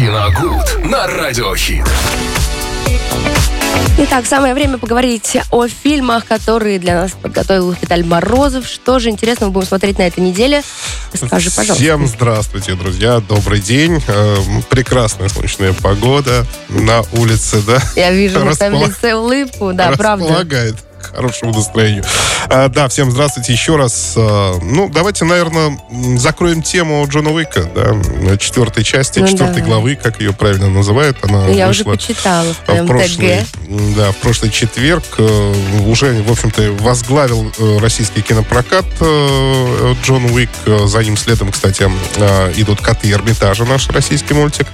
Киногуд на Радиохит. Итак, самое время поговорить о фильмах, которые для нас подготовил Виталий Морозов. Что же интересного будем смотреть на этой неделе? Скажи, пожалуйста. Всем здравствуйте, друзья. Добрый день. Э, Прекрасная солнечная погода на улице, да? Я вижу на твоем Распла- лице улыбку, да, правда. Располагает хорошему настроению. А, да, всем здравствуйте еще раз. А, ну, давайте, наверное, закроем тему Джона Уика, да, четвертой части, Ну, четвертой давай. главы, как ее правильно называют. Она Я уже вышла почитала в в твоем прошлый, ТГ. да, в прошлый четверг э, уже, в общем-то, возглавил э, российский кинопрокат э, Джон Уик. За ним следом, кстати, э, идут «Коты Эрмитажа», наш российский мультик.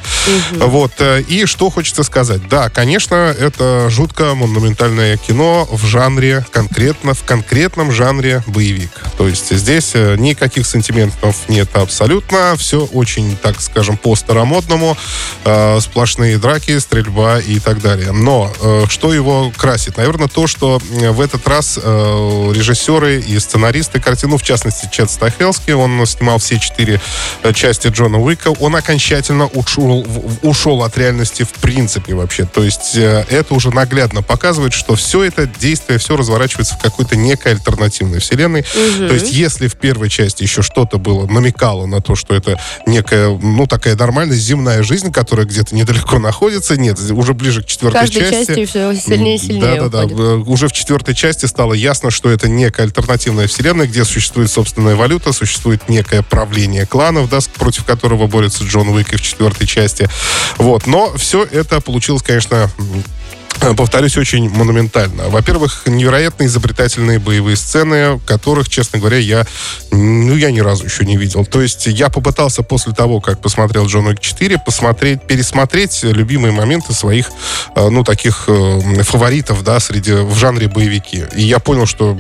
Вот. э, И что хочется сказать. Да, конечно, это жутко монументальное кино в жанре, конкретно, в конкретном жанре боевик. То есть здесь э, никаких сантиментов нет абсолютно. Все очень, так скажем, по-старомодному. Э, Сплошные драки, стрельба и так далее. Но э, что его красит? Наверное, то, что э, в этот раз э, режиссеры и сценаристы картину, в частности, Чет Стахелский, он снимал все четыре э, части Джона Уика, он окончательно ушел, ушел от реальности в принципе вообще. То есть это уже наглядно показывает, что все это действие, все разворачивается в какой-то некой альтернативной вселенной. То есть если в первой части еще что-то было, намекало на то, что это некая, ну, такая нормальная земная жизнь, которая где-то недалеко находится, нет, уже ближе к четвертой каждой части. части все сильнее и сильнее Да, да, уходит. да. Уже в четвертой части стало ясно, что это некая альтернативная вселенная, где существует собственная валюта, существует некое правление кланов, да, против которого борется Джон Уик и в четвертой части. Вот. Но все это получилось, конечно, э, Повторюсь, очень монументально. Во-первых, невероятно изобретательные боевые сцены, которых, честно говоря, я, ну, я ни разу еще не видел. То есть я попытался после того, как посмотрел Джон Уик 4, посмотреть, пересмотреть любимые моменты своих, э, ну, таких э, фаворитов, да, среди, в жанре боевики. И я понял, что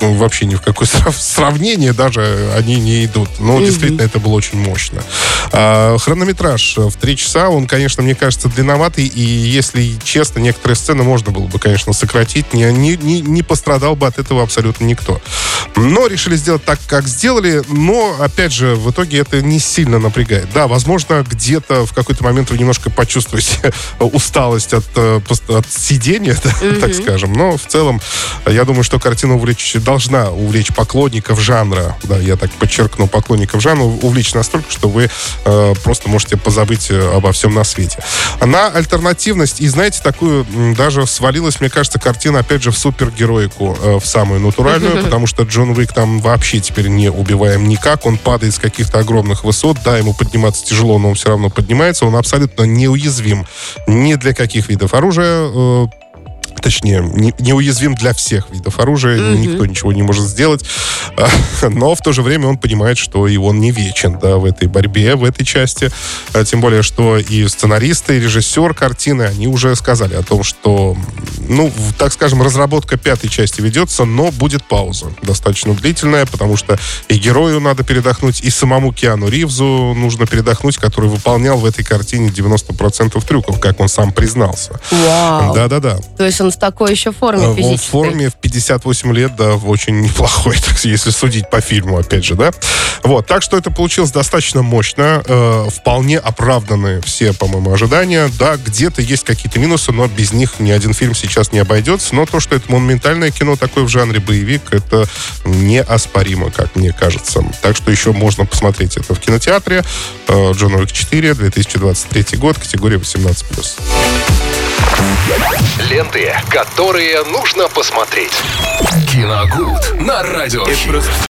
вообще ни в какое срав- сравнение даже они не идут. Но действительно это было очень мощно. А, хронометраж в три часа, он, конечно, мне кажется, длинноватый, и если честно, некоторые сцены можно было бы, конечно, сократить. Не, не, не, не пострадал бы от этого абсолютно никто. Но решили сделать так, как сделали, но, опять же, в итоге это не сильно напрягает. Да, возможно, где-то в какой-то момент вы немножко почувствуете усталость от, э, от сидения, да, так скажем, но в целом, я думаю, что картина увлечь, должна увлечь поклонников жанра, да, я так подчеркну, поклонников жанра, увлечь настолько, что вы э, просто можете позабыть э, обо всем на свете. На альтернативность, и знаете, такую даже свалилась, мне кажется, картина, опять же, в супергероику, э, в самую натуральную, потому что Джон Уик там вообще теперь не убиваем никак, он падает с каких-то огромных высот, да, ему подниматься тяжело, но он все равно поднимается, он абсолютно неуязвим ни для каких видов оружия, э, точнее, не- неуязвим для всех видов оружия, никто ничего не может сделать, но в то же время он понимает, что и он не вечен, да, в этой борьбе, в этой части, А, тем более, что и сценаристы, и режиссер картины, они уже сказали о том, что, ну, так скажем, разработка пятой части ведется, но будет пауза достаточно длительная, потому что и герою надо передохнуть, и самому Киану Ривзу нужно передохнуть, который выполнял в этой картине 90% трюков, как он сам признался. Вау. Да-да-да. То есть он в такой еще форме Э, Он в физической. форме в 58 лет, да, в очень неплохой, так, если судить по фильму, опять же, да. Вот, так что это получилось достаточно мощно, э, вполне оправданы все, по-моему, ожидания. Да, где-то есть какие-то минусы, но без них ни один фильм сейчас не обойдется. Но то, что это монументальное кино такое в жанре боевик, это неоспоримо, как мне кажется. Так что еще можно посмотреть это в кинотеатре. Э, Джон Уик 4, 2023 год, категория 18+. Ленты, которые нужно посмотреть. Киногуд на Радиохит.